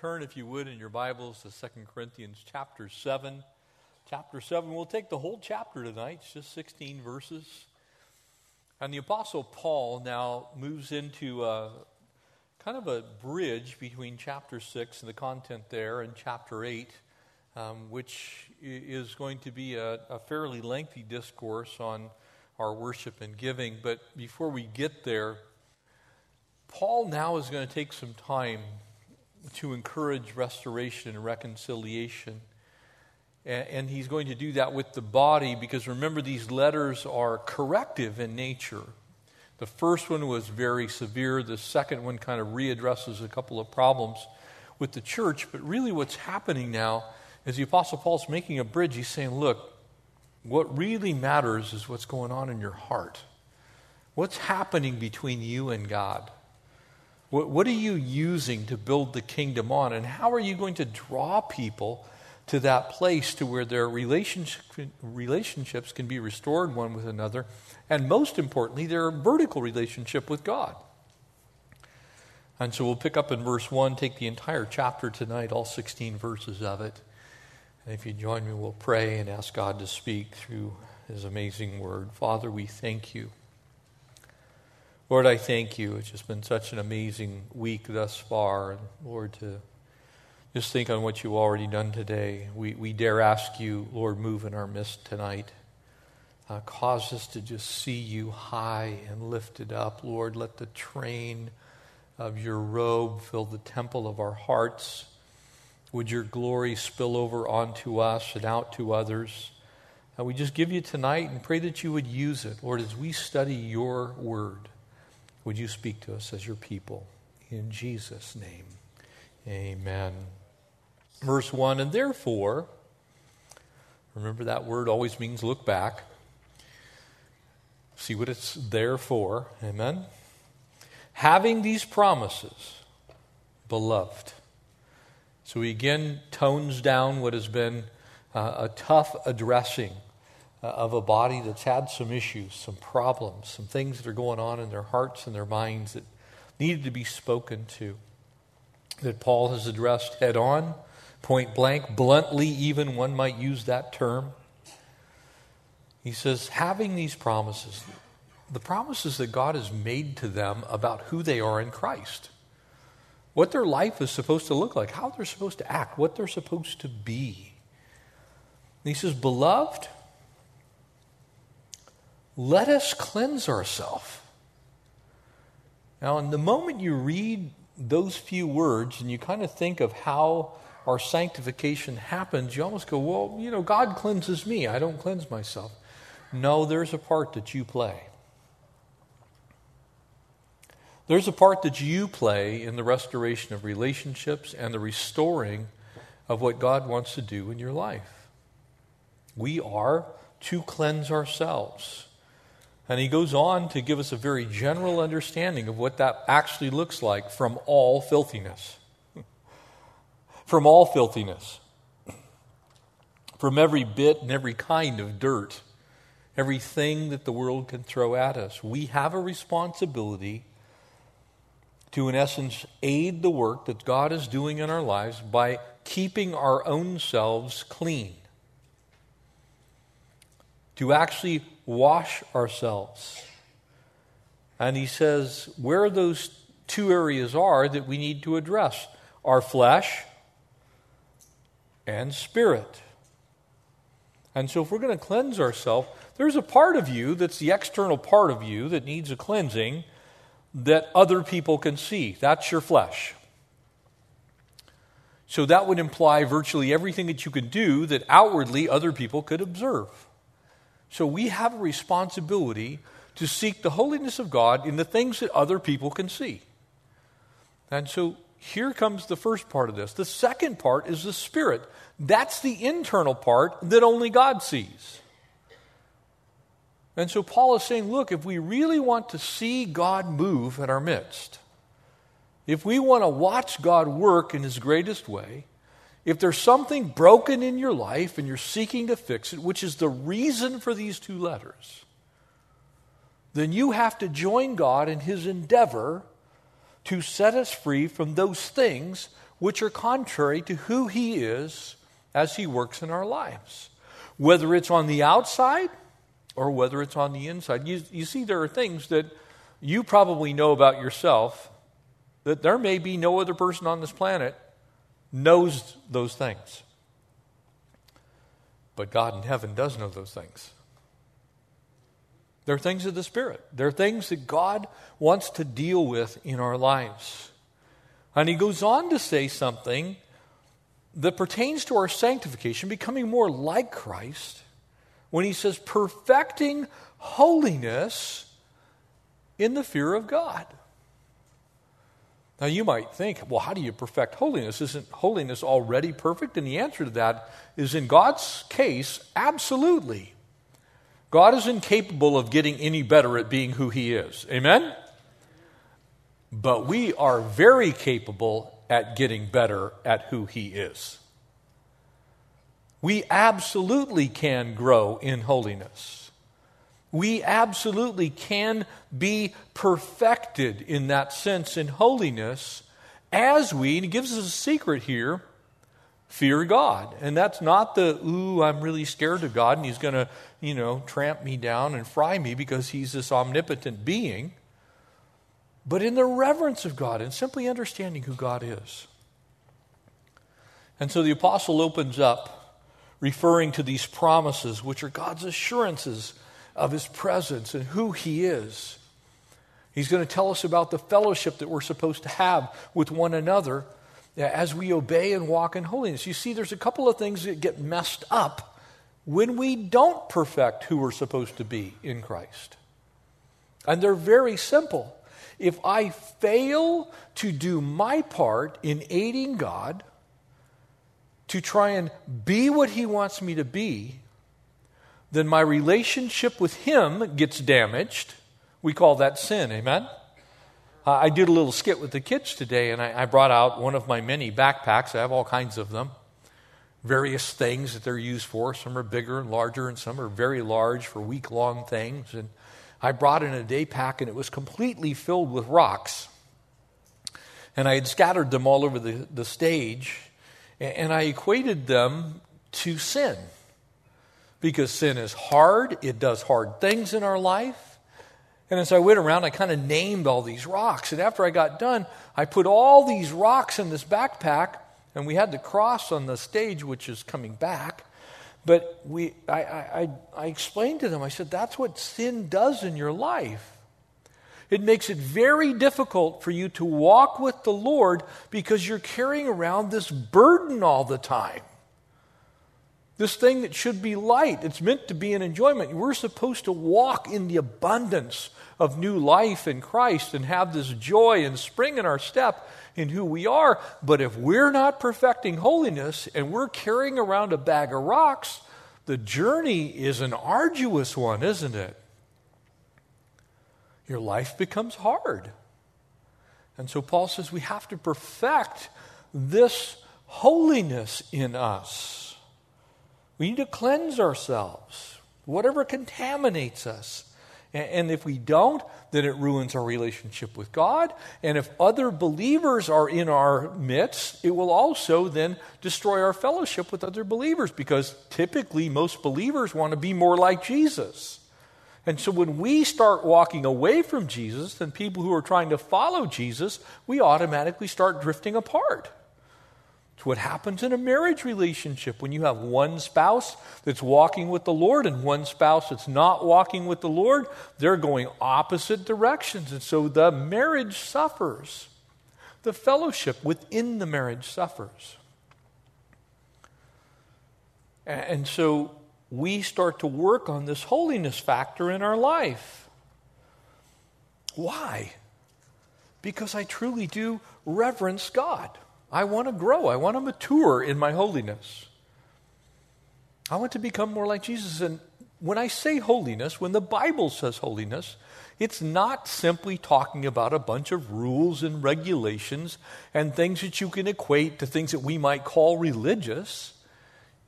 turn, if you would, in your Bibles to 2 Corinthians chapter 7. Chapter 7, we'll take the whole chapter tonight, it's just 16 verses. And the Apostle Paul now moves into a, kind of a bridge between chapter 6 and the content there and chapter 8, um, which is going to be a, a fairly lengthy discourse on our worship and giving. But before we get there, Paul now is going to take some time to encourage restoration and reconciliation. And he's going to do that with the body because remember, these letters are corrective in nature. The first one was very severe, the second one kind of readdresses a couple of problems with the church. But really, what's happening now is the Apostle Paul's making a bridge. He's saying, Look, what really matters is what's going on in your heart. What's happening between you and God? What, what are you using to build the kingdom on? And how are you going to draw people to that place to where their relationship, relationships can be restored one with another? And most importantly, their vertical relationship with God. And so we'll pick up in verse 1, take the entire chapter tonight, all 16 verses of it. And if you join me, we'll pray and ask God to speak through his amazing word. Father, we thank you Lord, I thank you. It's just been such an amazing week thus far. And Lord, to just think on what you've already done today. We, we dare ask you, Lord, move in our midst tonight. Uh, cause us to just see you high and lifted up. Lord, let the train of your robe fill the temple of our hearts. Would your glory spill over onto us and out to others? Uh, we just give you tonight and pray that you would use it, Lord, as we study your word. Would you speak to us as your people? In Jesus' name, amen. Verse 1 And therefore, remember that word always means look back. See what it's there for. Amen. Having these promises, beloved. So he again tones down what has been uh, a tough addressing uh, of a body that's had some issues, some problems, some things that are going on in their hearts and their minds that needed to be spoken to, that Paul has addressed head on, point blank, bluntly, even one might use that term. He says, having these promises, the promises that God has made to them about who they are in Christ, what their life is supposed to look like, how they're supposed to act, what they're supposed to be. And he says, Beloved, let us cleanse ourselves. Now, in the moment you read those few words and you kind of think of how our sanctification happens, you almost go, well, you know, God cleanses me. I don't cleanse myself. No, there's a part that you play. There's a part that you play in the restoration of relationships and the restoring of what God wants to do in your life. We are to cleanse ourselves. And he goes on to give us a very general understanding of what that actually looks like from all filthiness. from all filthiness. From every bit and every kind of dirt, everything that the world can throw at us. We have a responsibility to, in essence, aid the work that God is doing in our lives by keeping our own selves clean. To actually wash ourselves. And he says where those two areas are that we need to address our flesh and spirit. And so, if we're going to cleanse ourselves, there's a part of you that's the external part of you that needs a cleansing that other people can see. That's your flesh. So, that would imply virtually everything that you can do that outwardly other people could observe. So we have a responsibility to seek the holiness of God in the things that other people can see. And so here comes the first part of this. The second part is the spirit. That's the internal part that only God sees. And so Paul is saying, look, if we really want to see God move in our midst, if we want to watch God work in his greatest way, if there's something broken in your life and you're seeking to fix it, which is the reason for these two letters, then you have to join God in His endeavor to set us free from those things which are contrary to who He is as He works in our lives, whether it's on the outside or whether it's on the inside. You, you see, there are things that you probably know about yourself that there may be no other person on this planet knows those things. But God in heaven does know those things. They're things of the Spirit. They're things that God wants to deal with in our lives. And he goes on to say something that pertains to our sanctification, becoming more like Christ, when he says, perfecting holiness in the fear of God. Now, you might think, well, how do you perfect holiness? Isn't holiness already perfect? And the answer to that is in God's case, absolutely. God is incapable of getting any better at being who He is. Amen? But we are very capable at getting better at who He is. We absolutely can grow in holiness. We absolutely can be perfected in that sense in holiness as we, and he gives us a secret here, fear God. And that's not the, ooh, I'm really scared of God and he's going to, you know, tramp me down and fry me because he's this omnipotent being, but in the reverence of God and simply understanding who God is. And so the apostle opens up referring to these promises, which are God's assurances of his presence and who he is. He's going to tell us about the fellowship that we're supposed to have with one another as we obey and walk in holiness. You see, there's a couple of things that get messed up when we don't perfect who we're supposed to be in Christ. And they're very simple. If I fail to do my part in aiding God to try and be what He wants me to be, then my relationship with Him gets damaged. We call that sin, amen? I did a little skit with the kids today, and I, I brought out one of my many backpacks. I have all kinds of them, various things that they're used for. Some are bigger and larger, and some are very large for week long things. And I brought in a day pack, and it was completely filled with rocks. And I had scattered them all over the, the stage, and I equated them to sin because sin is hard, it does hard things in our life. And as I went around, I kind of named all these rocks. And after I got done, I put all these rocks in this backpack, and we had the cross on the stage, which is coming back. But we, I, I, I explained to them, I said, that's what sin does in your life. It makes it very difficult for you to walk with the Lord because you're carrying around this burden all the time. This thing that should be light, it's meant to be an enjoyment. We're supposed to walk in the abundance of new life in Christ and have this joy and spring in our step in who we are. But if we're not perfecting holiness and we're carrying around a bag of rocks, the journey is an arduous one, isn't it? Your life becomes hard. And so Paul says we have to perfect this holiness in us. We need to cleanse ourselves, whatever contaminates us. And if we don't, then it ruins our relationship with God. And if other believers are in our midst, it will also then destroy our fellowship with other believers because typically most believers want to be more like Jesus. And so when we start walking away from Jesus, then people who are trying to follow Jesus, we automatically start drifting apart. It's what happens in a marriage relationship when you have one spouse that's walking with the Lord and one spouse that's not walking with the Lord. They're going opposite directions. And so the marriage suffers. The fellowship within the marriage suffers. And so we start to work on this holiness factor in our life. Why? Because I truly do reverence God. I want to grow. I want to mature in my holiness. I want to become more like Jesus. And when I say holiness, when the Bible says holiness, it's not simply talking about a bunch of rules and regulations and things that you can equate to things that we might call religious.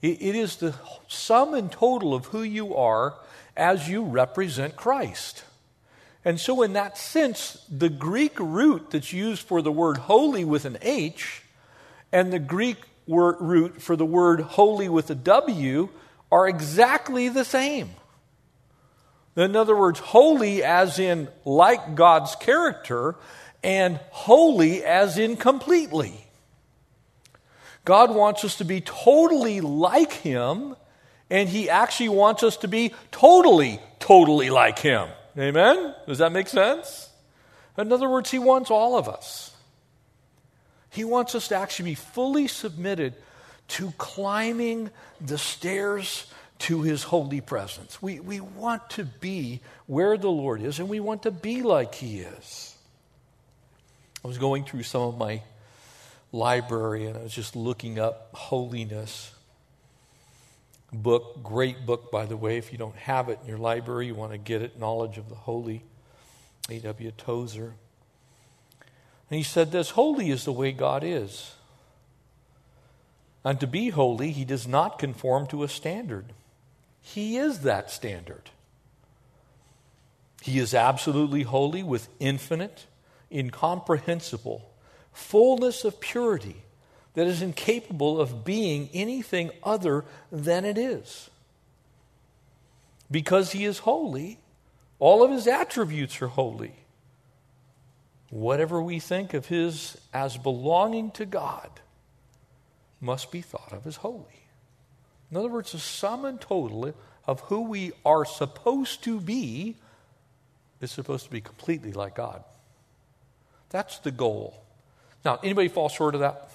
it is the sum and total of who you are as you represent Christ. And so, in that sense, the Greek root that's used for the word holy with an H and the Greek word, root for the word holy with a W are exactly the same. In other words, holy as in like God's character, and holy as in completely. God wants us to be totally like Him, and He actually wants us to be totally, totally like Him. Amen? Does that make sense? In other words, He wants all of us. He wants us to actually be fully submitted to climbing the stairs to His holy presence. We, we want to be where the Lord is, and we want to be like He is. I was going through some of my library and I was just looking up holiness book, great book, by the way. If you don't have it in your library, you want to get it, Knowledge of the Holy, A.W. Tozer. And he said this Holy is the way God is. And to be holy, he does not conform to a standard. He is that standard. He is absolutely holy with infinite, incomprehensible fullness of purity that is incapable of being anything other than it is. Because he is holy, all of his attributes are holy. Whatever we think of his as belonging to God must be thought of as holy. In other words, the sum and total of who we are supposed to be is supposed to be completely like God. That's the goal. Now, anybody fall short of that?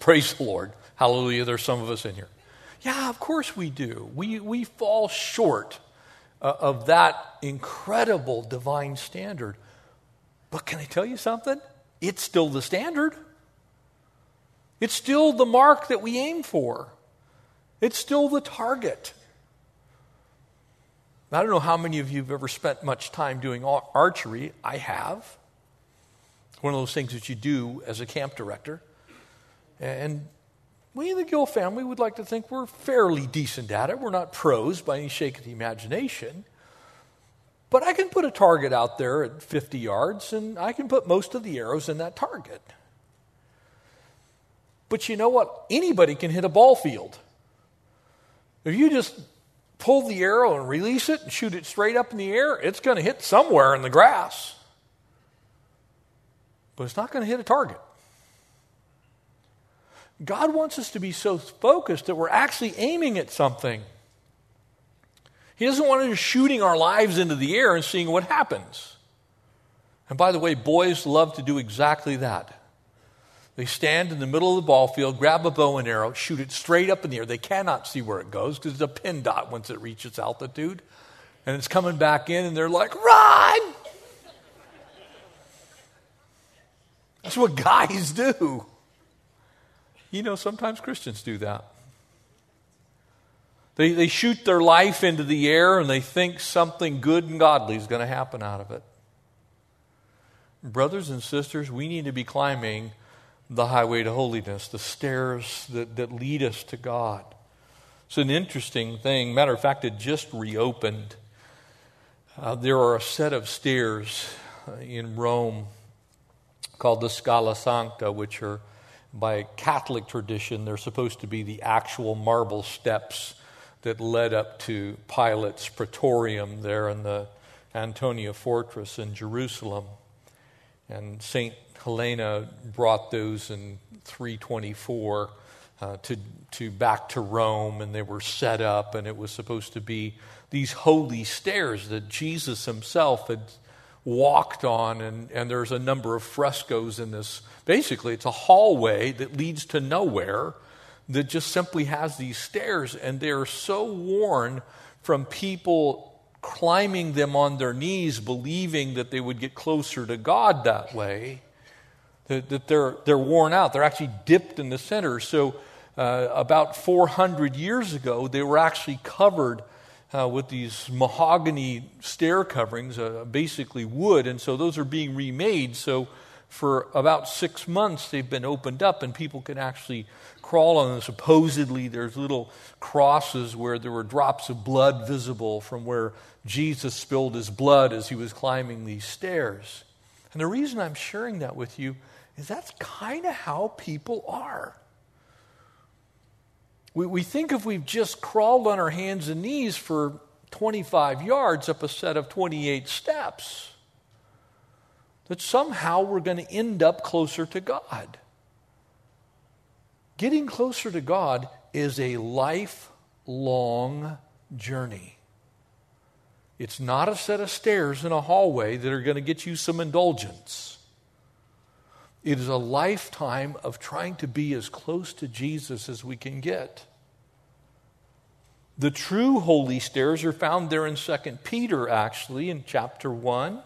Praise the Lord. Hallelujah. There's some of us in here. Yeah, of course we do. We, we fall short uh, of that incredible divine standard. But can I tell you something? It's still the standard. It's still the mark that we aim for. It's still the target. I don't know how many of you have ever spent much time doing archery. I have one of those things that you do as a camp director. And we in the Gill family would like to think we're fairly decent at it. We're not pros by any shake of the imagination. But I can put a target out there at 50 yards, and I can put most of the arrows in that target. But you know what? Anybody can hit a ball field. If you just pull the arrow and release it and shoot it straight up in the air, it's going to hit somewhere in the grass but it's not going to hit a target. God wants us to be so focused that we're actually aiming at something. He doesn't want us shooting our lives into the air and seeing what happens. And by the way, boys love to do exactly that. They stand in the middle of the ball field, grab a bow and arrow, shoot it straight up in the air. They cannot see where it goes because it's a pin dot once it reaches altitude. And it's coming back in, and they're like, run! That's what guys do. You know, sometimes Christians do that. They, they shoot their life into the air and they think something good and godly is going to happen out of it. Brothers and sisters, we need to be climbing the highway to holiness, the stairs that, that lead us to God. It's an interesting thing. Matter of fact, it just reopened. Uh, there are a set of stairs uh, in Rome called the Scala Sancta, which are by Catholic tradition, they're supposed to be the actual marble steps that led up to Pilate's praetorium there in the Antonia fortress in Jerusalem. And St. Helena brought those in 324 uh, to, to back to Rome, and they were set up, and it was supposed to be these holy stairs that Jesus himself had walked on, and, and there's a number of frescoes in this. Basically, it's a hallway that leads to nowhere that just simply has these stairs, and they're so worn from people climbing them on their knees, believing that they would get closer to God that way, that, that they're, they're worn out. They're actually dipped in the center. So, uh, about 400 years ago, they were actually covered uh, with these mahogany stair coverings, uh, basically wood, and so those are being remade. So for about six months, they've been opened up, and people can actually crawl on them. Supposedly, there's little crosses where there were drops of blood visible from where Jesus spilled his blood as he was climbing these stairs. And the reason I'm sharing that with you is that's kind of how people are. We, we think if we've just crawled on our hands and knees for 25 yards up a set of 28 steps, that somehow we're going to end up closer to God. Getting closer to God is a lifelong journey. It's not a set of stairs in a hallway that are going to get you some indulgence. It is a lifetime of trying to be as close to Jesus as we can get. The true holy stairs are found there in 2 Peter, actually, in chapter 1.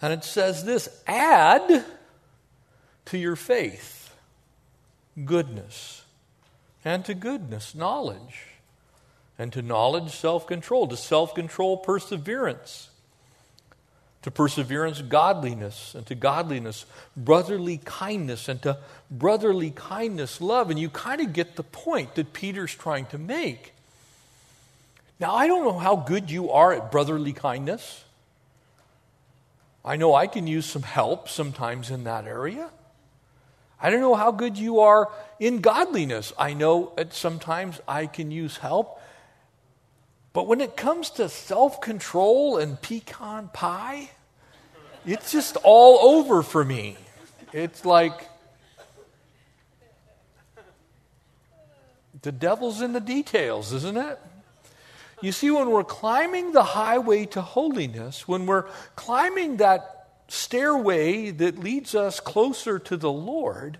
And it says this add to your faith goodness, and to goodness, knowledge, and to knowledge, self control, to self control, perseverance to perseverance, godliness, and to godliness, brotherly kindness, and to brotherly kindness, love. And you kind of get the point that Peter's trying to make. Now, I don't know how good you are at brotherly kindness. I know I can use some help sometimes in that area. I don't know how good you are in godliness. I know that sometimes I can use help. But when it comes to self control and pecan pie, it's just all over for me. It's like the devil's in the details, isn't it? You see, when we're climbing the highway to holiness, when we're climbing that stairway that leads us closer to the Lord,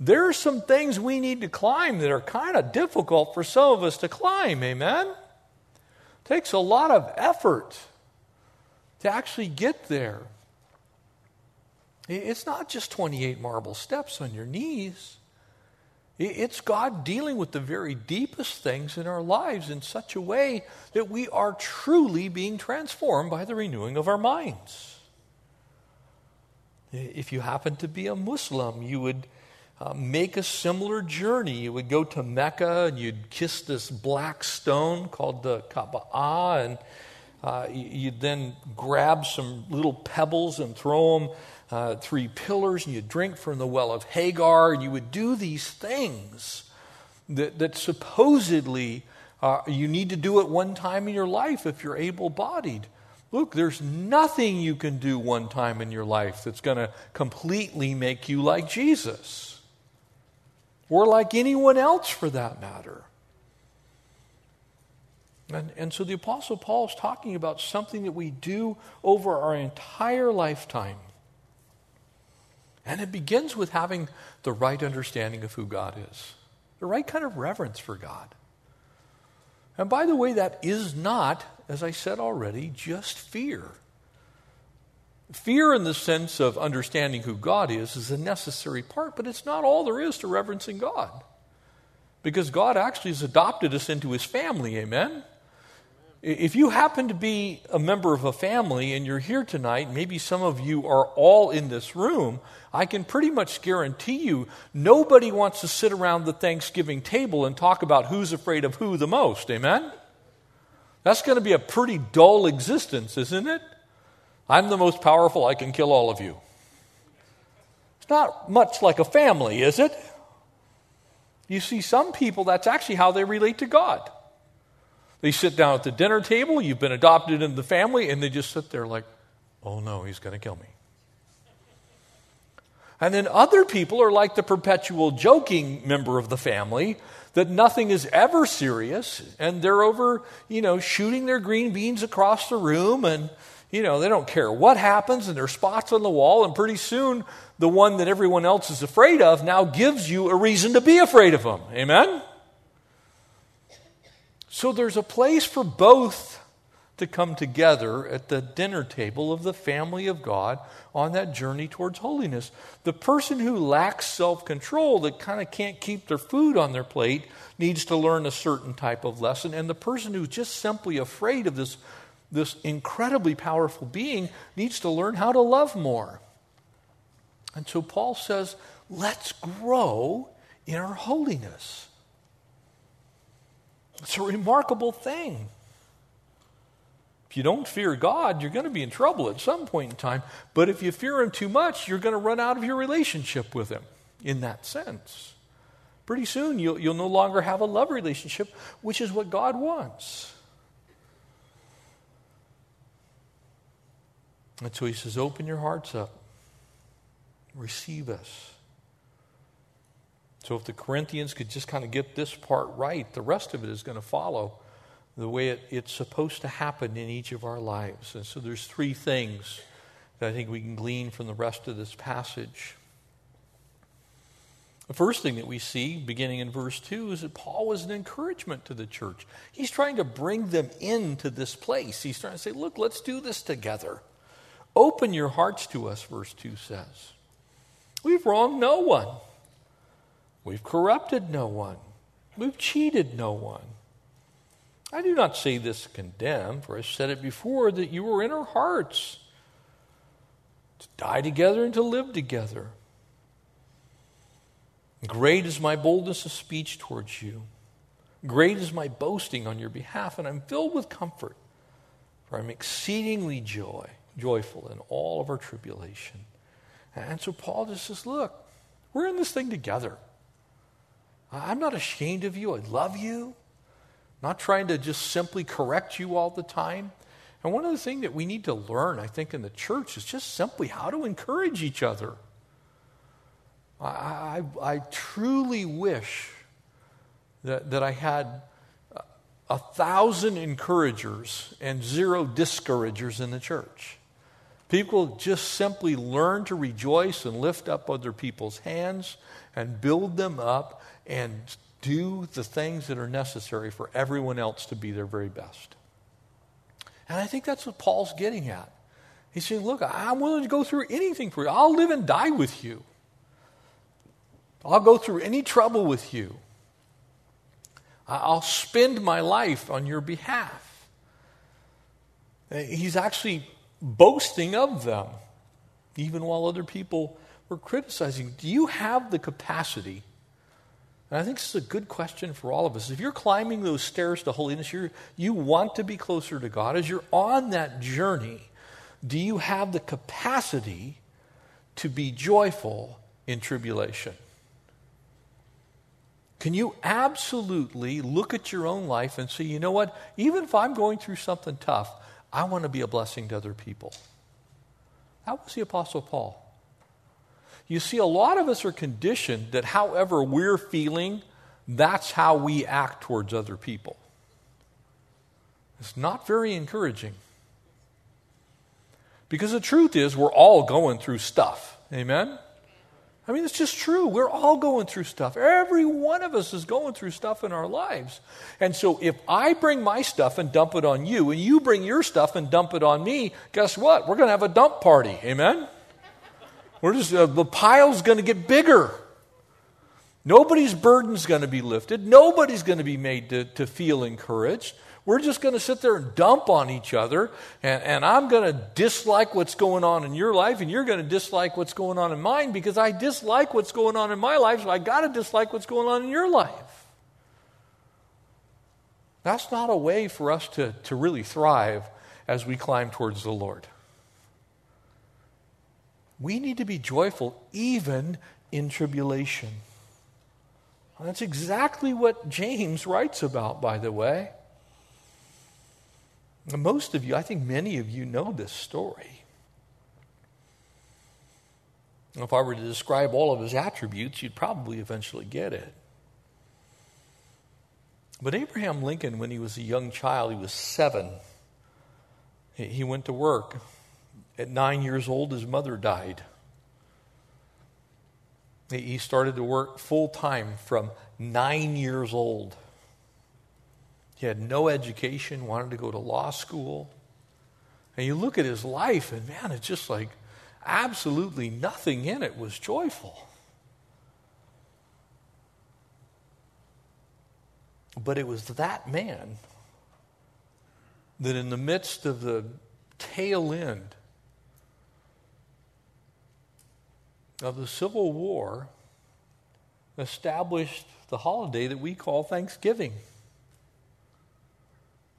there are some things we need to climb that are kind of difficult for some of us to climb. Amen? takes a lot of effort to actually get there. It's not just 28 marble steps on your knees. It's God dealing with the very deepest things in our lives in such a way that we are truly being transformed by the renewing of our minds. If you happen to be a Muslim, you would uh, make a similar journey. You would go to Mecca and you'd kiss this black stone called the Kaaba, and uh, you'd then grab some little pebbles and throw them uh, three pillars, and you'd drink from the well of Hagar, and you would do these things that, that supposedly uh, you need to do at one time in your life if you're able bodied. Look, there's nothing you can do one time in your life that's going to completely make you like Jesus or like anyone else for that matter. And, and so the Apostle Paul is talking about something that we do over our entire lifetime. And it begins with having the right understanding of who God is, the right kind of reverence for God. And by the way, that is not, as I said already, just fear. Fear, in the sense of understanding who God is, is a necessary part, but it's not all there is to reverencing God. Because God actually has adopted us into his family, amen? If you happen to be a member of a family and you're here tonight, maybe some of you are all in this room, I can pretty much guarantee you nobody wants to sit around the Thanksgiving table and talk about who's afraid of who the most, amen? That's going to be a pretty dull existence, isn't it? I'm the most powerful, I can kill all of you. It's not much like a family, is it? You see, some people, that's actually how they relate to God. They sit down at the dinner table, you've been adopted into the family, and they just sit there like, oh no, he's going to kill me. And then other people are like the perpetual joking member of the family that nothing is ever serious, and they're over, you know, shooting their green beans across the room and you know, they don't care what happens, and there's spots on the wall, and pretty soon the one that everyone else is afraid of now gives you a reason to be afraid of them. Amen? So there's a place for both to come together at the dinner table of the family of God on that journey towards holiness. The person who lacks self control, that kind of can't keep their food on their plate, needs to learn a certain type of lesson. And the person who's just simply afraid of this this incredibly powerful being needs to learn how to love more. And so Paul says, let's grow in our holiness. It's a remarkable thing. If you don't fear God, you're going to be in trouble at some point in time. But if you fear Him too much, you're going to run out of your relationship with Him in that sense. Pretty soon, you'll, you'll no longer have a love relationship, which is what God wants. And so He says, Open your hearts up, receive us. So if the Corinthians could just kind of get this part right, the rest of it is going to follow the way it, it's supposed to happen in each of our lives. And so there's three things that I think we can glean from the rest of this passage. The first thing that we see, beginning in verse 2, is that Paul was an encouragement to the church. He's trying to bring them into this place. He's trying to say, look, let's do this together. Open your hearts to us, verse 2 says. We've wronged no one, we've corrupted no one, we've cheated no one. I do not say this to condemn, for I said it before that you were in our hearts to die together and to live together. Great is my boldness of speech towards you. Great is my boasting on your behalf, and I'm filled with comfort, for I'm exceedingly joy, joyful in all of our tribulation. And so Paul just says, Look, we're in this thing together. I'm not ashamed of you. I love you not trying to just simply correct you all the time. And one of the things that we need to learn, I think, in the church is just simply how to encourage each other. I, I, I truly wish that, that I had a thousand encouragers and zero discouragers in the church. People just simply learn to rejoice and lift up other people's hands and build them up and do the things that are necessary for everyone else to be their very best. And I think that's what Paul's getting at. He's saying, Look, I'm willing to go through anything for you. I'll live and die with you. I'll go through any trouble with you. I'll spend my life on your behalf. He's actually boasting of them, even while other people were criticizing. Do you have the capacity and I think this is a good question for all of us. If you're climbing those stairs to holiness, you you want to be closer to God. As you're on that journey, do you have the capacity to be joyful in tribulation? Can you absolutely look at your own life and say, you know what? Even if I'm going through something tough, I want to be a blessing to other people. That was the Apostle Paul. You see, a lot of us are conditioned that however we're feeling, that's how we act towards other people. It's not very encouraging. Because the truth is, we're all going through stuff. Amen? I mean, it's just true. We're all going through stuff. Every one of us is going through stuff in our lives. And so if I bring my stuff and dump it on you, and you bring your stuff and dump it on me, guess what? We're going to have a dump party. Amen? We're just, uh, the pile's going to get bigger. Nobody's burden's going to be lifted. Nobody's going to be made to, to feel encouraged. We're just going to sit there and dump on each other, and, and I'm going to dislike what's going on in your life, and you're going to dislike what's going on in mine because I dislike what's going on in my life, so I got to dislike what's going on in your life. That's not a way for us to, to really thrive as we climb towards the Lord. We need to be joyful even in tribulation. That's exactly what James writes about, by the way. Most of you, I think many of you know this story. If I were to describe all of his attributes, you'd probably eventually get it. But Abraham Lincoln, when he was a young child, he was seven, he went to work at nine years old, his mother died. He started to work full time from nine years old. He had no education, wanted to go to law school. And you look at his life, and man, it's just like absolutely nothing in it was joyful. But it was that man that, in the midst of the tail end of the Civil War established the holiday that we call Thanksgiving.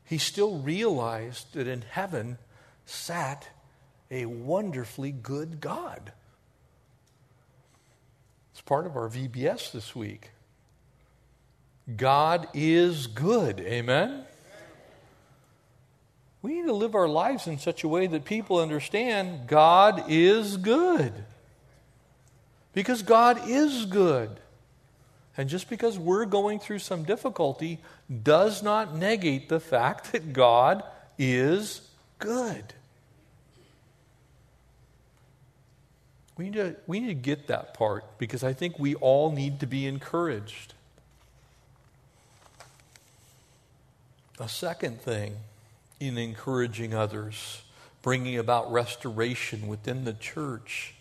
he still realized that in heaven sat a wonderfully good God. It's part of our VBS this week. God is good. Amen? We need to live our lives in such a way that people understand God is good. Because God is good. And just because we're going through some difficulty does not negate the fact that God is good. We need, to, we need to get that part because I think we all need to be encouraged. A second thing in encouraging others, bringing about restoration within the church,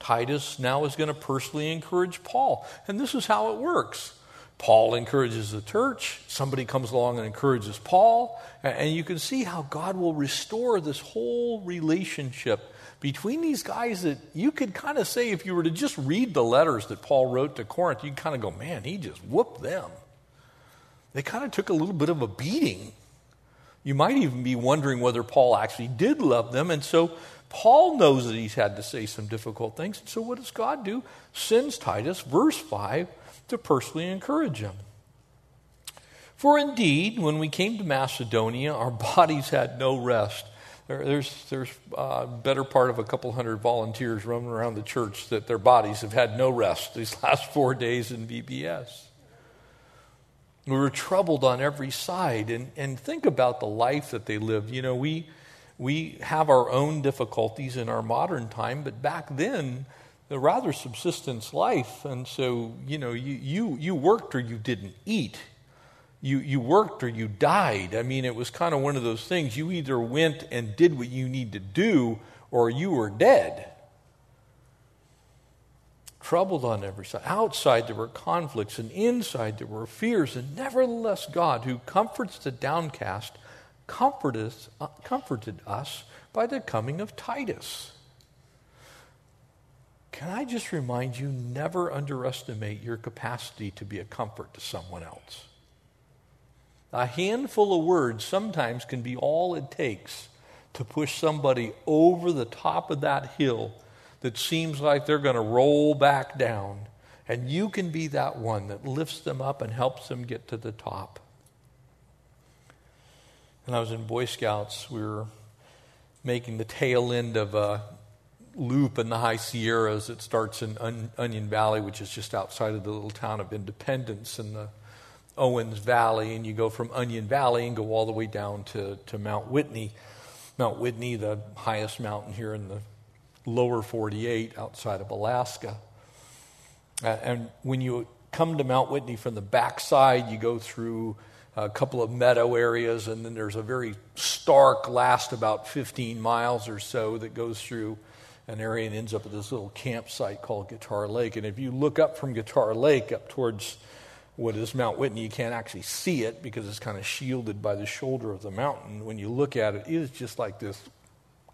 Titus now is going to personally encourage Paul. And this is how it works. Paul encourages the church, somebody comes along and encourages Paul, and you can see how God will restore this whole relationship between these guys that you could kind of say, if you were to just read the letters that Paul wrote to Corinth, you'd kind of go, man, he just whooped them. They kind of took a little bit of a beating. You might even be wondering whether Paul actually did love them. And so Paul knows that he's had to say some difficult things. And so what does God do? Sends Titus, verse 5, to personally encourage him. For indeed, when we came to Macedonia, our bodies had no rest there, there's there's a uh, better part of a couple hundred volunteers roaming around the church that their bodies have had no rest these last four days in VBS. We were troubled on every side, and, and think about the life that they lived. You know, we we have our own difficulties in our modern time, but back then, the rather subsistence life, and so you know, you you you worked or you didn't eat you, you worked or you died. I mean, it was kind of one of those things. You either went and did what you need to do or you were dead. Troubled on every side. Outside there were conflicts, and inside there were fears. And nevertheless, God, who comforts the downcast, comforted, uh, comforted us by the coming of Titus. Can I just remind you never underestimate your capacity to be a comfort to someone else? A handful of words sometimes can be all it takes to push somebody over the top of that hill that seems like they're going to roll back down. And you can be that one that lifts them up and helps them get to the top. When I was in Boy Scouts, we were making the tail end of a loop in the high Sierras. It starts in Onion Valley, which is just outside of the little town of Independence, in the Owens Valley, and you go from Onion Valley and go all the way down to, to Mount Whitney. Mount Whitney, the highest mountain here in the lower 48 outside of Alaska. Uh, and when you come to Mount Whitney from the backside, you go through a couple of meadow areas, and then there's a very stark last about 15 miles or so that goes through an area and ends up at this little campsite called Guitar Lake. And if you look up from Guitar Lake up towards what is Mount Whitney, you can't actually see it because it's kind of shielded by the shoulder of the mountain. When you look at it, it is just like this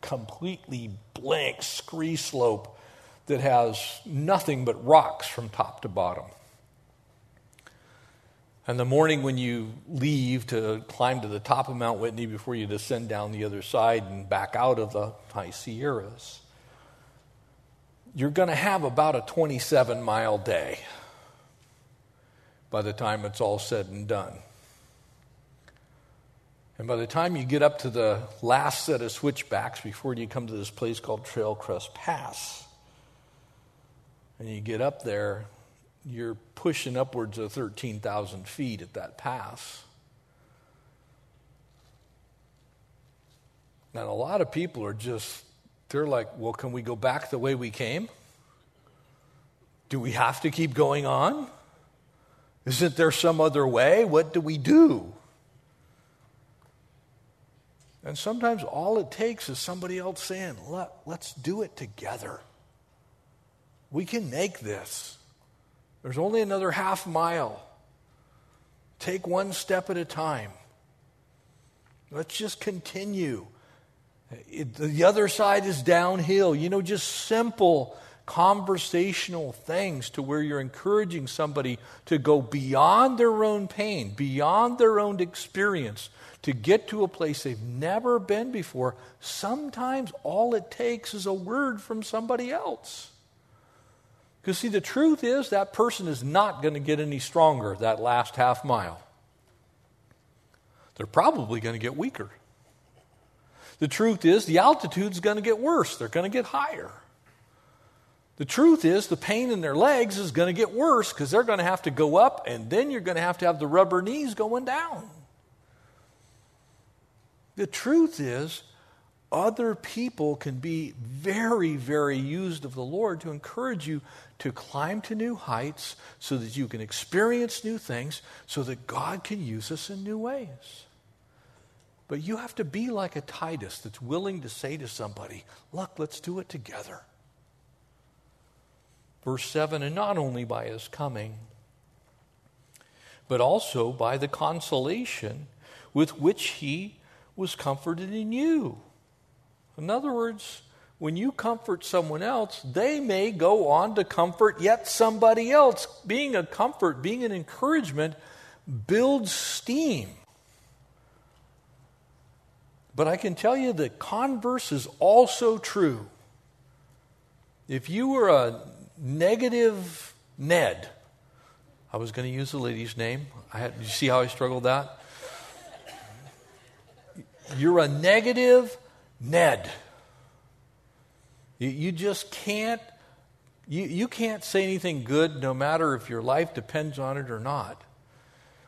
completely blank scree slope that has nothing but rocks from top to bottom. And the morning when you leave to climb to the top of Mount Whitney before you descend down the other side and back out of the high Sierras, you're going to have about a 27 mile day by the time it's all said and done. And by the time you get up to the last set of switchbacks before you come to this place called Trailcrest Pass, and you get up there, you're pushing upwards of 13,000 feet at that pass. And a lot of people are just, they're like, well, can we go back the way we came? Do we have to keep going on? Isn't there some other way? What do we do? And sometimes all it takes is somebody else saying, Let, let's do it together. We can make this. There's only another half mile. Take one step at a time. Let's just continue. It, the other side is downhill. You know, just simple conversational things to where you're encouraging somebody to go beyond their own pain, beyond their own experience, to get to a place they've never been before, sometimes all it takes is a word from somebody else. Because, see, the truth is that person is not going to get any stronger that last half mile. They're probably going to get weaker. The truth is the altitude's going to get worse, they're going to get higher. The truth is, the pain in their legs is going to get worse because they're going to have to go up, and then you're going to have to have the rubber knees going down. The truth is, other people can be very, very used of the Lord to encourage you to climb to new heights so that you can experience new things, so that God can use us in new ways. But you have to be like a Titus that's willing to say to somebody, Look, let's do it together. Verse 7 And not only by his coming, but also by the consolation with which he was comforted in you. In other words, when you comfort someone else, they may go on to comfort yet somebody else. Being a comfort, being an encouragement, builds steam. But I can tell you the converse is also true. If you were a negative Ned, I was going to use the lady's name. I had, you see how I struggled that? You're a negative Ned. You, you just can't, you, you can't say anything good no matter if your life depends on it or not.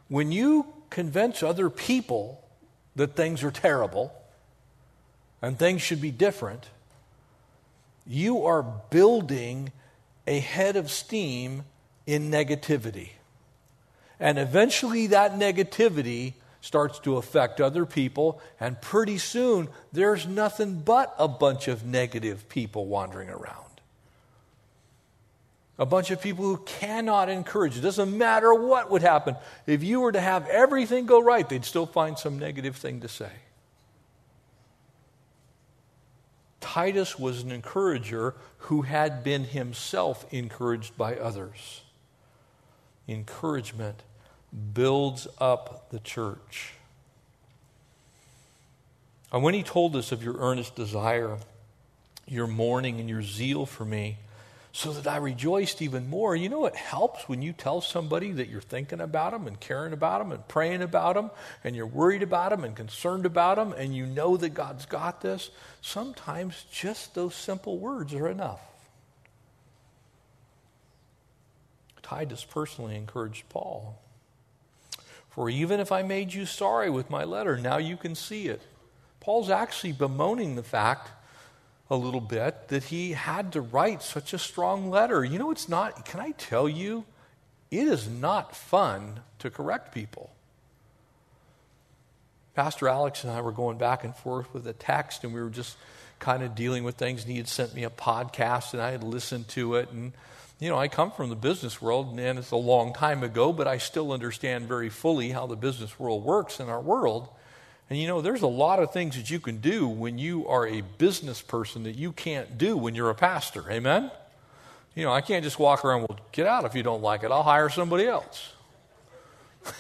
When you convince other people that things are terrible and things should be different, you are building a head of steam in negativity. And eventually, that negativity starts to affect other people, and pretty soon there's nothing but a bunch of negative people wandering around. A bunch of people who cannot encourage. It doesn't matter what would happen. If you were to have everything go right, they'd still find some negative thing to say. Titus was an encourager who had been himself encouraged by others. Encouragement builds up the church. And when he told us of your earnest desire, your mourning, and your zeal for me, so that I rejoiced even more. You know, it helps when you tell somebody that you're thinking about them and caring about them and praying about them and you're worried about them and concerned about them and you know that God's got this. Sometimes just those simple words are enough. Titus personally encouraged Paul. For even if I made you sorry with my letter, now you can see it. Paul's actually bemoaning the fact a little bit that he had to write such a strong letter. You know, it's not, can I tell you, it is not fun to correct people. Pastor Alex and I were going back and forth with a text, and we were just kind of dealing with things. And he had sent me a podcast, and I had listened to it. And you know, I come from the business world, and it's a long time ago, but I still understand very fully how the business world works in our world. And you know, there's a lot of things that you can do when you are a business person that you can't do when you're a pastor. Amen? You know, I can't just walk around, well, get out if you don't like it. I'll hire somebody else.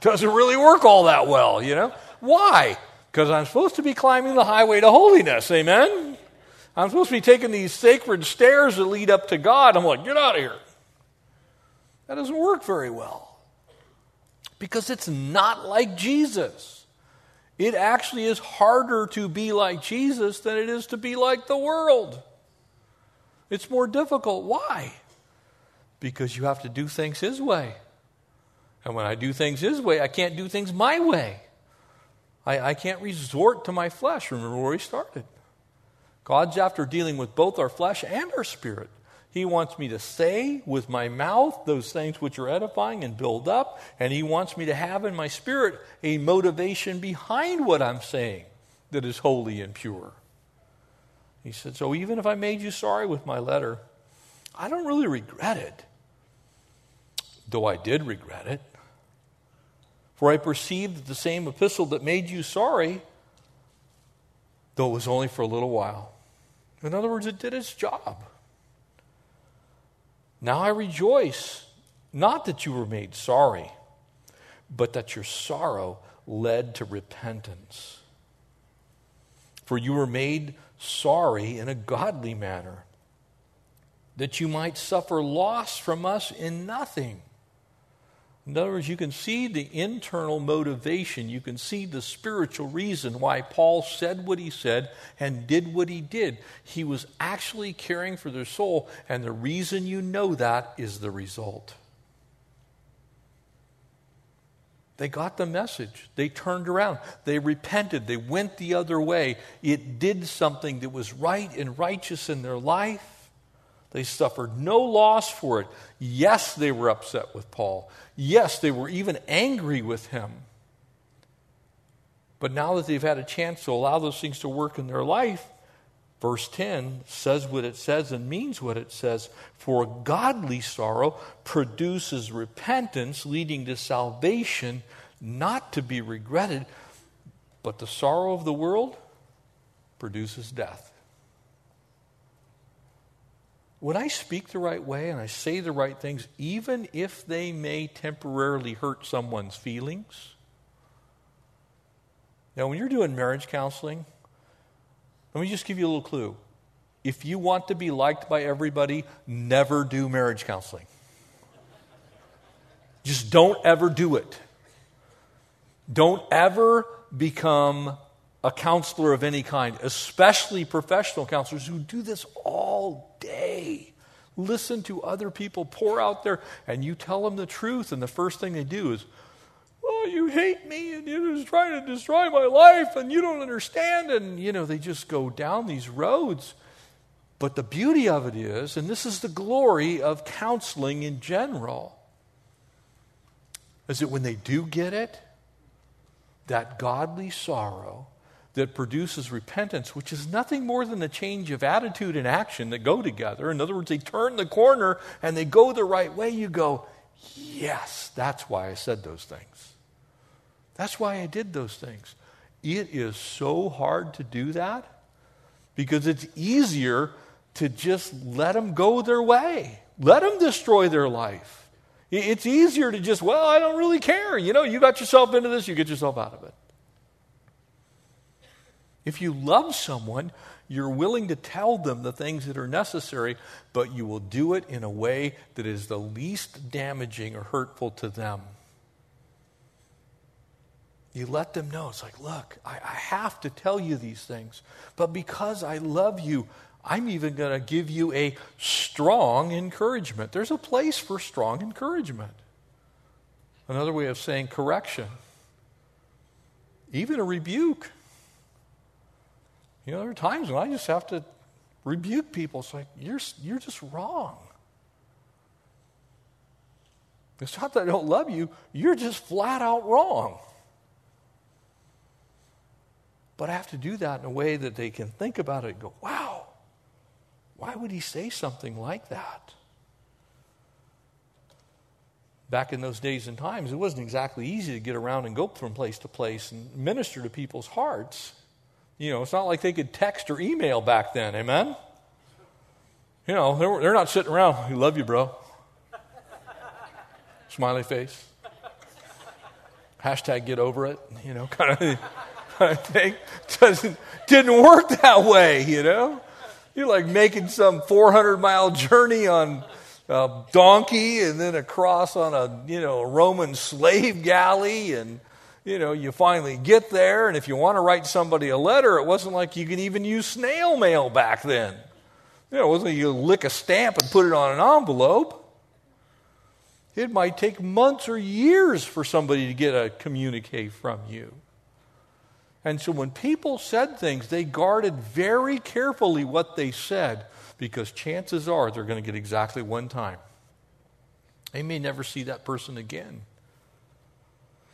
Doesn't really work all that well, you know? Why? Because I'm supposed to be climbing the highway to holiness. Amen? I'm supposed to be taking these sacred stairs that lead up to God. I'm like, get out of here. That doesn't work very well because it's not like Jesus. It actually is harder to be like Jesus than it is to be like the world. It's more difficult. Why? Because you have to do things His way. And when I do things His way, I can't do things my way. I, I can't resort to my flesh. Remember where we started. God's after dealing with both our flesh and our spirit. He wants me to say with my mouth those things which are edifying and build up, and He wants me to have in my spirit a motivation behind what I'm saying that is holy and pure. He said, So even if I made you sorry with my letter, I don't really regret it, though I did regret it. For I perceived that the same epistle that made you sorry, though it was only for a little while, In other words, it did its job. Now I rejoice, not that you were made sorry, but that your sorrow led to repentance. For you were made sorry in a godly manner, that you might suffer loss from us in nothing. In other words, you can see the internal motivation, you can see the spiritual reason why Paul said what he said and did what he did. He was actually caring for their soul, and the reason you know that is the result. They got the message. They turned around. They repented. They went the other way. It did something that was right and righteous in their life. They suffered no loss for it. Yes, they were upset with Paul. Yes, they were even angry with him. But now that they've had a chance to allow those things to work in their life, verse 10 says what it says and means what it says. For godly sorrow produces repentance, leading to salvation, not to be regretted, but the sorrow of the world produces death. When I speak the right way and I say the right things, even if they may temporarily hurt someone's feelings, now when you're doing marriage counseling, let me just give you a little clue. If you want to be liked by everybody, never do marriage counseling. Just don't ever do it. Don't ever become a counselor of any kind, especially professional counselors who do this all day. Listen to other people pour out there, and you tell them the truth, and the first thing they do is, Oh, you hate me, and you're just trying to destroy my life, and you don't understand. And, you know, they just go down these roads. But the beauty of it is, and this is the glory of counseling in general, is that when they do get it, that godly sorrow that produces repentance, which is nothing more than a change of attitude and action that go together. In other words, they turn the corner and they go the right way. You go, yes, that's why I said those things. That's why I did those things. It is so hard to do that because it's easier to just let them go their way, let them destroy their life. It's easier to just, well, I don't really care. You know, you got yourself into this, you get yourself out of it. If you love someone, you're willing to tell them the things that are necessary, but you will do it in a way that is the least damaging or hurtful to them. You let them know. It's like, look, I, I have to tell you these things, but because I love you, I'm even going to give you a strong encouragement. There's a place for strong encouragement. Another way of saying correction, even a rebuke. You know, there are times when I just have to rebuke people. It's like, you're, you're just wrong. It's not that I don't love you, you're just flat out wrong. But I have to do that in a way that they can think about it and go, wow, why would he say something like that? Back in those days and times, it wasn't exactly easy to get around and go from place to place and minister to people's hearts. You know, it's not like they could text or email back then, amen? You know, they're, they're not sitting around, we love you, bro. Smiley face. Hashtag get over it, you know, kind of, thing. Doesn't, didn't work that way, you know? You're like making some 400 mile journey on a donkey and then across on a, you know, a Roman slave galley and you know, you finally get there, and if you want to write somebody a letter, it wasn't like you could even use snail mail back then. You know, it wasn't like you lick a stamp and put it on an envelope. It might take months or years for somebody to get a communique from you. And so when people said things, they guarded very carefully what they said because chances are they're going to get exactly one time. They may never see that person again.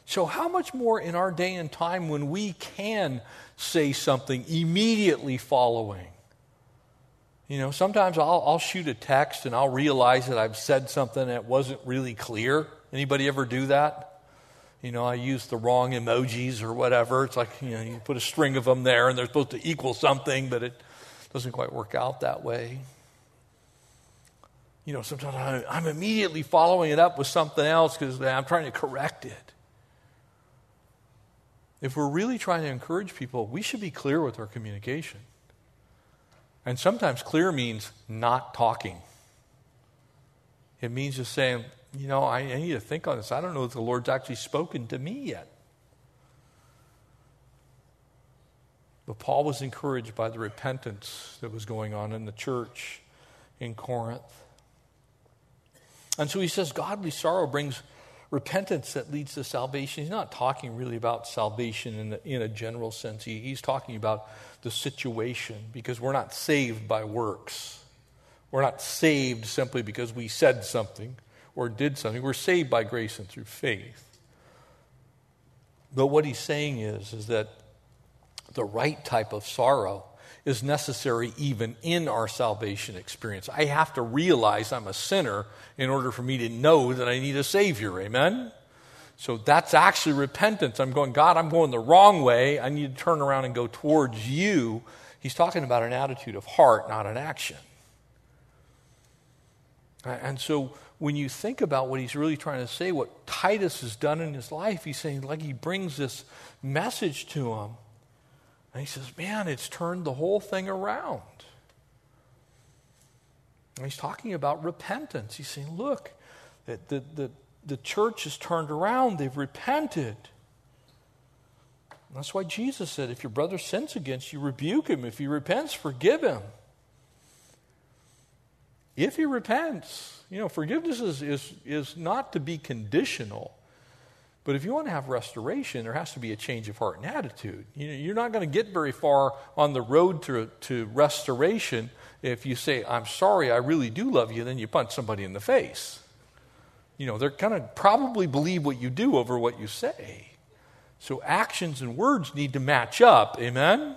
So, how much more in our day and time when we can say something immediately following? You know, sometimes I'll, I'll shoot a text and I'll realize that I've said something that wasn't really clear. Anybody ever do that? You know, I use the wrong emojis or whatever. It's like, you know, you put a string of them there and they're supposed to equal something, but it doesn't quite work out that way. You know, sometimes I'm immediately following it up with something else because I'm trying to correct it. If we're really trying to encourage people, we should be clear with our communication. And sometimes clear means not talking. It means just saying, you know, I, I need to think on this. I don't know if the Lord's actually spoken to me yet. But Paul was encouraged by the repentance that was going on in the church in Corinth. And so he says, godly sorrow brings repentance that leads to salvation. He's not talking really about salvation in, the, in a general sense. He, he's talking about the situation because we're not saved by works. We're not saved simply because we said something or did something. We're saved by grace and through faith. But what he's saying is, is that the right type of sorrow is necessary even in our salvation experience. I have to realize I'm a sinner in order for me to know that I need a Savior. Amen? So that's actually repentance. I'm going, God, I'm going the wrong way. I need to turn around and go towards you. He's talking about an attitude of heart, not an action. And so when you think about what he's really trying to say, what Titus has done in his life, he's saying, like, he brings this message to him. And he says, man, it's turned the whole thing around. And he's talking about repentance. He's saying, look, the, the, the, the church has turned around, they've repented. That's why Jesus said, if your brother sins against you, rebuke him. If he repents, forgive him if he repents, you know, forgiveness is, is, is not to be conditional. But if you want to have restoration, there has to be a change of heart and attitude. You know, you're not going to get very far on the road to, to restoration if you say, I'm sorry, I really do love you, then you punch somebody in the face. You know, they're going to probably believe what you do over what you say. So actions and words need to match up. Amen?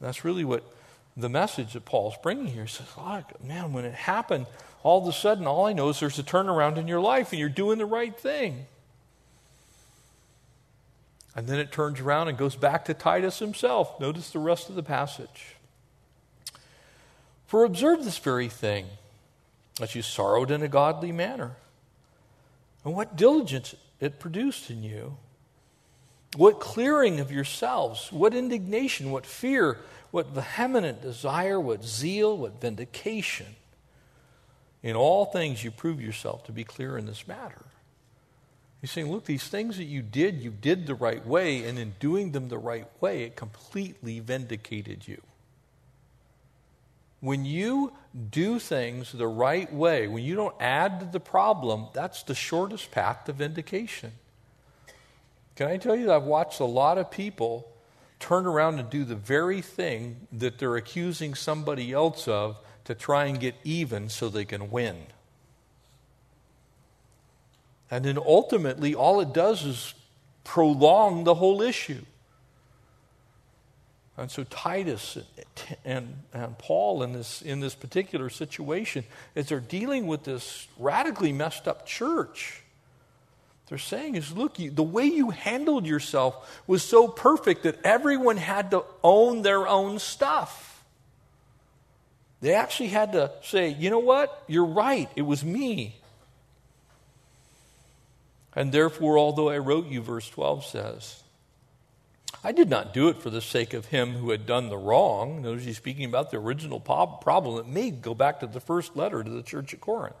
That's really what the message that Paul's bringing here. He says, Look, man, when it happened, all of a sudden, all I know is there's a turnaround in your life and you're doing the right thing. And then it turns around and goes back to Titus himself. Notice the rest of the passage. For observe this very thing, that you sorrowed in a godly manner, and what diligence it produced in you, what clearing of yourselves, what indignation, what fear, what vehement desire, what zeal, what vindication. In all things, you prove yourself to be clear in this matter. He's saying, look, these things that you did, you did the right way, and in doing them the right way, it completely vindicated you. When you do things the right way, when you don't add to the problem, that's the shortest path to vindication. Can I tell you that I've watched a lot of people turn around and do the very thing that they're accusing somebody else of to try and get even so they can win. And then ultimately, all it does is prolong the whole issue. And so Titus and, and Paul in this, in this particular situation, as they're dealing with this radically messed up church, they're saying is look, you, the way you handled yourself was so perfect that everyone had to own their own stuff. They actually had to say, you know what? You're right. It was me. And therefore, although I wrote you, verse 12 says, I did not do it for the sake of him who had done the wrong. Notice he's speaking about the original problem. It may go back to the first letter to the church at Corinth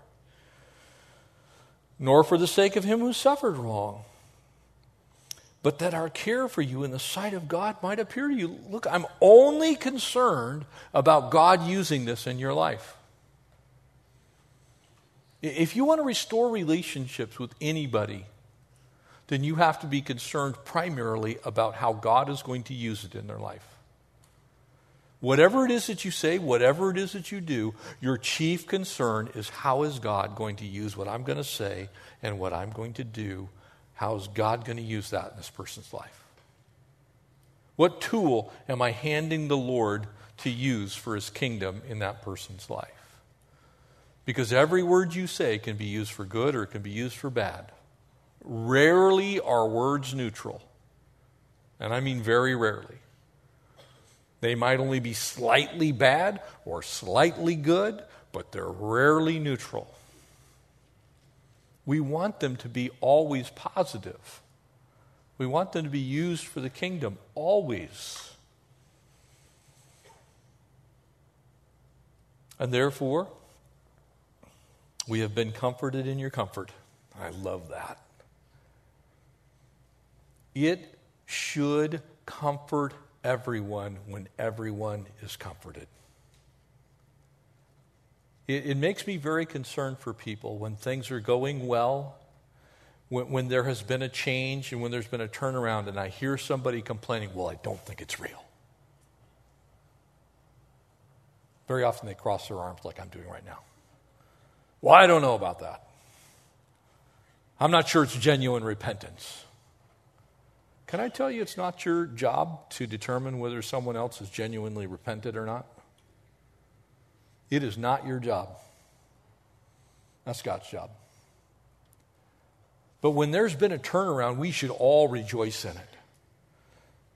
nor for the sake of him who suffered wrong, but that our care for you in the sight of God might appear to you. Look, I'm only concerned about God using this in your life. If you want to restore relationships with anybody, then you have to be concerned primarily about how God is going to use it in their life. Whatever it is that you say, whatever it is that you do, your chief concern is how is God going to use what I'm going to say and what I'm going to do? How is God going to use that in this person's life? What tool am I handing the Lord to use for his kingdom in that person's life? Because every word you say can be used for good or it can be used for bad. Rarely are words neutral. And I mean very rarely. They might only be slightly bad or slightly good, but they're rarely neutral. We want them to be always positive. We want them to be used for the kingdom always. And therefore, we have been comforted in your comfort. I love that. It should comfort everyone when everyone is comforted. It, it, makes me very concerned for people when things are going well, when, when there has been a change, and when there's been a turnaround, and I hear somebody complaining, Well, I don't think it's real. Very often they cross their arms like I'm doing right now. Well, I don't know about that. I'm not sure it's genuine repentance. Can I tell you it's not your job to determine whether someone else is genuinely repented or not? It is not your job. That's God's job. But when there's been a turnaround, we should all rejoice in it.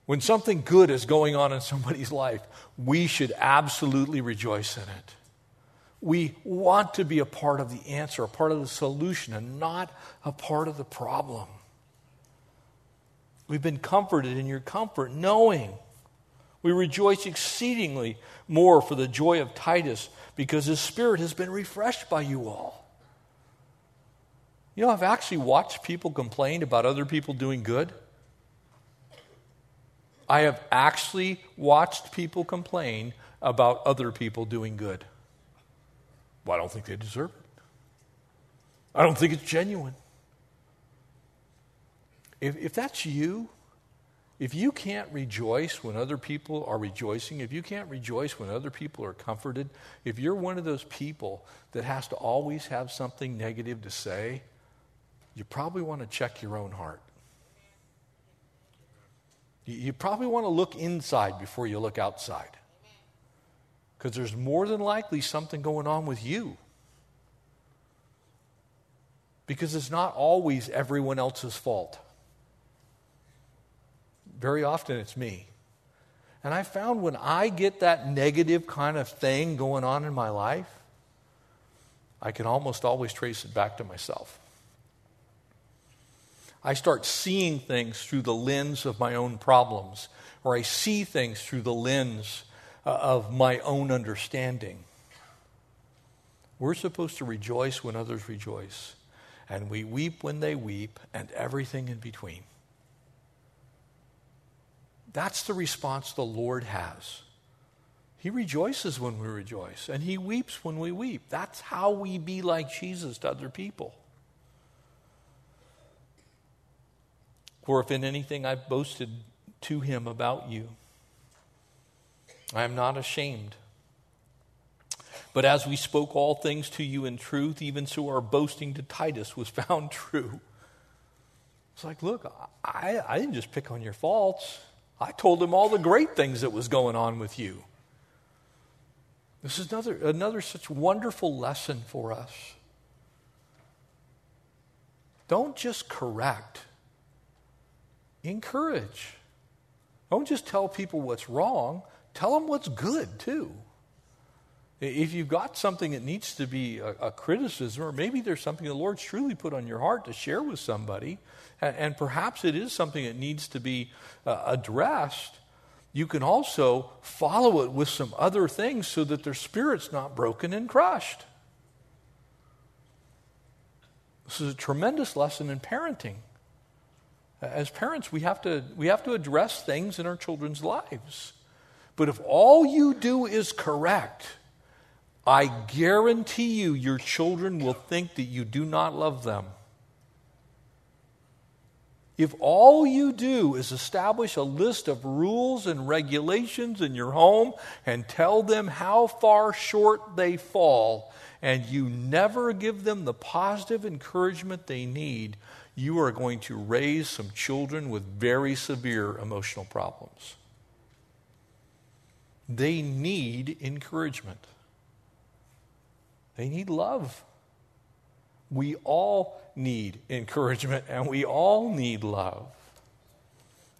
When something good is going on in somebody's life, we should absolutely rejoice in it. We want to be a part of the answer, a part of the solution, and not a part of the problem. We've been comforted in your comfort, knowing we rejoice exceedingly more for the joy of Titus because his spirit has been refreshed by you all. You know, I've actually watched people complain about other people doing good. I have actually watched people complain about other people doing good. Well, I don't think they deserve it. I don't think it's genuine. If, if that's you, if you can't rejoice when other people are rejoicing, if you can't rejoice when other people are comforted, if you're one of those people that has to always have something negative to say, you probably want to check your own heart. You probably want to look inside before you look outside. Because there's more than likely something going on with you. Because it's not always everyone else's fault. Very often it's me. And I found when I get that negative kind of thing going on in my life, I can almost always trace it back to myself. I start seeing things through the lens of my own problems, or I see things through the lens Uh, of my own understanding. We're supposed to rejoice when others rejoice, and we weep when they weep, and everything in between. That's the response the Lord has. He rejoices when we rejoice, and He weeps when we weep. That's how we be like Jesus to other people. For if in anything I've boasted to Him about you, I am not ashamed. But as we spoke all things to you in truth, even so our boasting to Titus was found true. It's like, look, I, I didn't just pick on your faults. I told him all the great things that was going on with you. This is another, another such wonderful lesson for us. Don't just correct, encourage. Don't just tell people what's wrong, tell them what's good too. If you've got something that needs to be a, a, criticism, or maybe there's something the Lord's truly put on your heart to share with somebody, and, and perhaps it is something that needs to be uh, addressed, you can also follow it with some other things so that their spirit's not broken and crushed. This is a tremendous lesson in parenting. As parents, we have to, we have to address things in our children's lives. But if all you do is correct, I guarantee you your children will think that you do not love them. If all you do is establish a list of rules and regulations in your home and tell them how far short they fall, and you never give them the positive encouragement they need, you are going to raise some children with very severe emotional problems. They need encouragement, they need love. We all need encouragement and we all need love.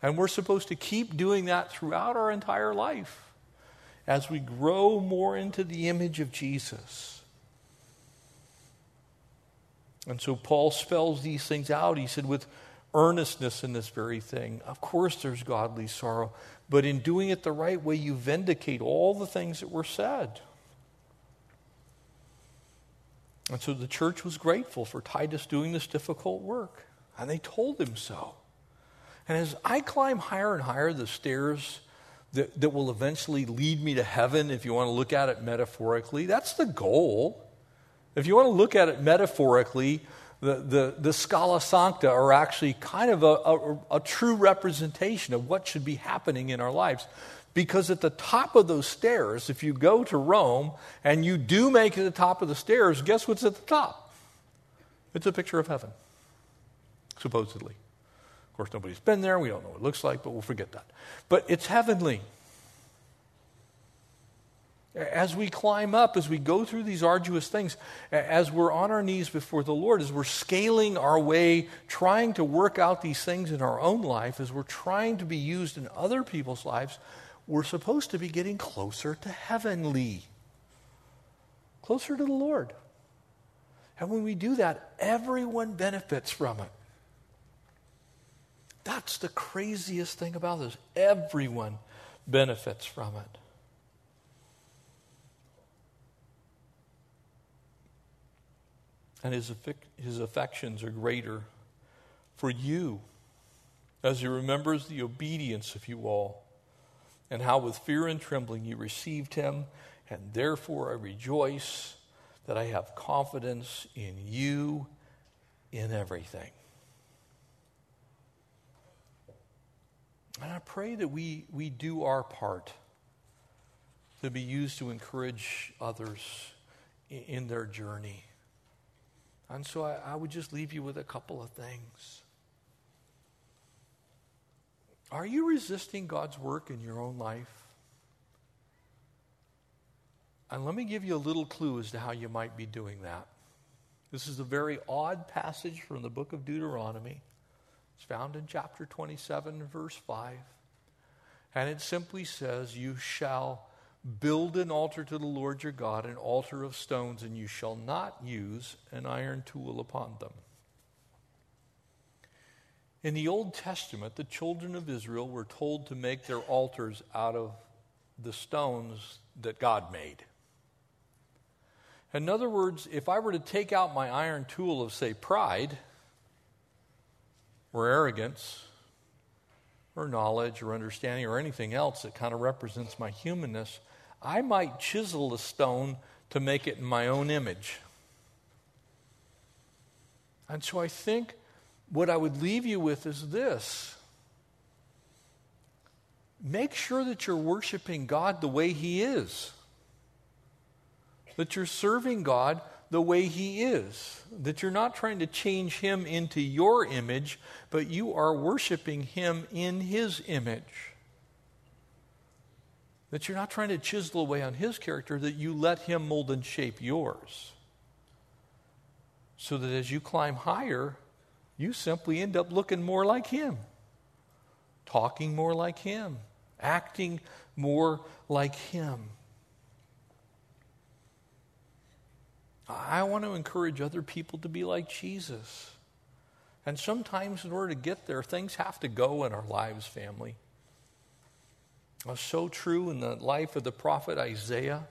And we're supposed to keep doing that throughout our entire life. as we grow more into the image of Jesus. And so Paul spells these things out. He said, with earnestness in this very thing. Of course, there's godly sorrow, but in doing it the right way, you vindicate all the things that were said. And so the church was grateful for Titus doing this difficult work, and they told him so. And as I climb higher and higher the stairs that, that will eventually lead me to heaven, if you want to look at it metaphorically, that's the goal. If you want to look at it metaphorically, the, the, the Scala Sancta are actually kind of a, a, a true representation of what should be happening in our lives. Because at the top of those stairs, if you go to Rome and you do make it to the top of the stairs, guess what's at the top? It's a picture of heaven, supposedly. Of course, nobody's been there. We don't know what it looks like, but we'll forget that. But it's heavenly. As we climb up, as we go through these arduous things, as we're on our knees before the Lord, as we're scaling our way, trying to work out these things in our own life, as we're trying to be used in other people's lives, we're supposed to be getting closer to heavenly, closer to the Lord. And when we do that, everyone benefits from it. That's the craziest thing about this. Everyone benefits from it. And his, his affections are greater for you as he remembers the obedience of you all and how with fear and trembling you received him, and therefore I rejoice that I have confidence in you in everything. And I pray that we, we do our part to be used to encourage others in, in their journey. And so I, I would just leave you with a couple of things. Are you resisting God's work in your own life? And let me give you a little clue as to how you might be doing that. This is a very odd passage from the book of Deuteronomy. It's found in chapter 27, verse 5. And it simply says, You shall build an altar to the Lord your God, an altar of stones, and you shall not use an iron tool upon them. In the Old Testament, the children of Israel were told to make their altars out of the stones that God made. In other words, if I were to take out my iron tool of, say, pride or arrogance or knowledge or understanding or anything else that kind of represents my humanness, I might chisel a stone to make it in my own image. And so I think what I would leave you with is this make sure that you're worshiping God the way He is, that you're serving God the way He is, that you're not trying to change Him into your image, but you are worshiping Him in His image. That you're not trying to chisel away on His character, that you let Him mold and shape yours. So that as you climb higher, you simply end up looking more like Him, talking more like Him, acting more like Him. I want to encourage other people to be like Jesus. And sometimes, in order to get there, things have to go in our lives, family. It's so true in the life of the prophet Isaiah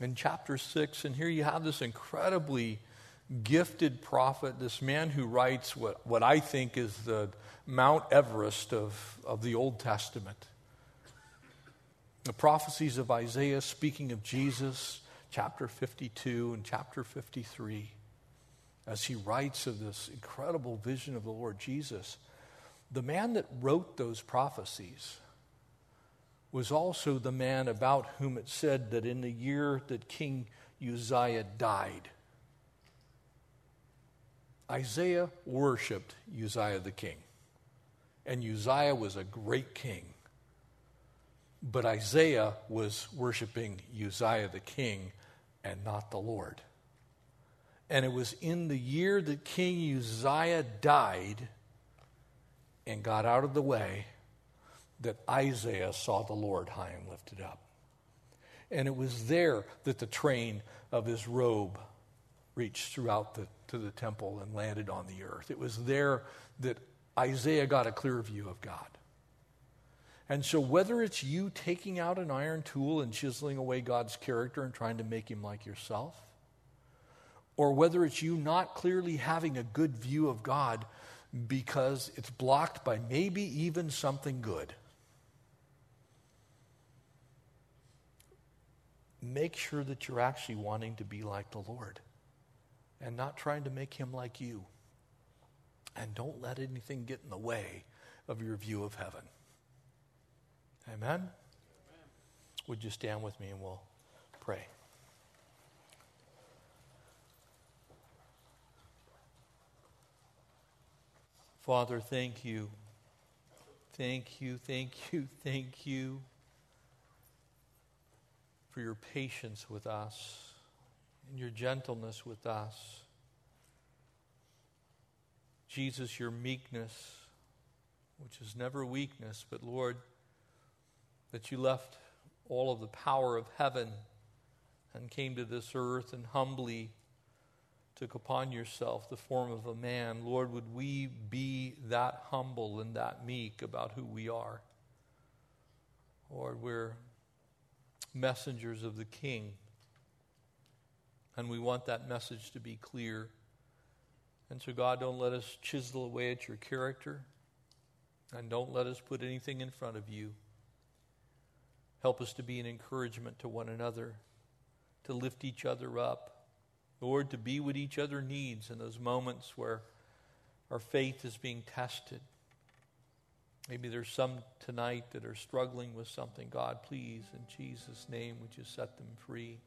in chapter 6. And here you have this incredibly gifted prophet, this man who writes what, what I think is the Mount Everest of, of the Old Testament. The prophecies of Isaiah speaking of Jesus, chapter 52 and chapter 53, as he writes of this incredible vision of the Lord Jesus. The man that wrote those prophecies was also the man about whom it said that in the year that King Uzziah died, Isaiah worshiped Uzziah the king. And Uzziah was a great king. But Isaiah was worshiping Uzziah the king and not the Lord. And it was in the year that King Uzziah died and got out of the way that Isaiah saw the Lord high and lifted up. And it was there that the train of his robe reached throughout the, to the temple and landed on the earth. It was there that Isaiah got a clear view of God. And so, whether it's you taking out an iron tool and chiseling away God's character and trying to make him like yourself, or whether it's you not clearly having a good view of God because it's blocked by maybe even something good, make sure that you're actually wanting to be like the Lord and not trying to make him like you. And don't let anything get in the way of your view of heaven. Amen? Amen. Would you stand with me and we'll pray? Father, thank you. Thank you, thank you, thank you for your patience with us and your gentleness with us. Jesus, your meekness, which is never weakness, but Lord, that you left all of the power of heaven and came to this earth and humbly took upon yourself the form of a man. Lord, would we be that humble and that meek about who we are? Lord, we're messengers of the King, and we want that message to be clear. And so, God, don't let us chisel away at your character, and don't let us put anything in front of you. Help us to be an encouragement to one another, to lift each other up. Lord, to be what each other needs in those moments where our faith is being tested. Maybe there's some tonight that are struggling with something. God, please, in Jesus' name, would you set them free?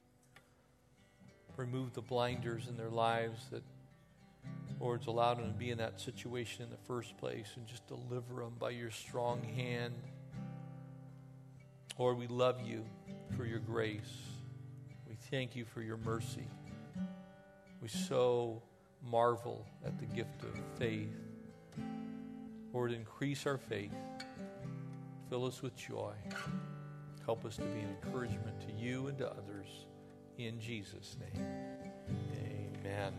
Remove the blinders in their lives that, Lord's allowed them to be in that situation in the first place and just deliver them by your strong hand. Lord, we love you for your grace. We thank you for your mercy. We so marvel at the gift of faith. Lord, increase our faith. Fill us with joy. Help us to be an encouragement to you and to others. In Jesus' name, amen.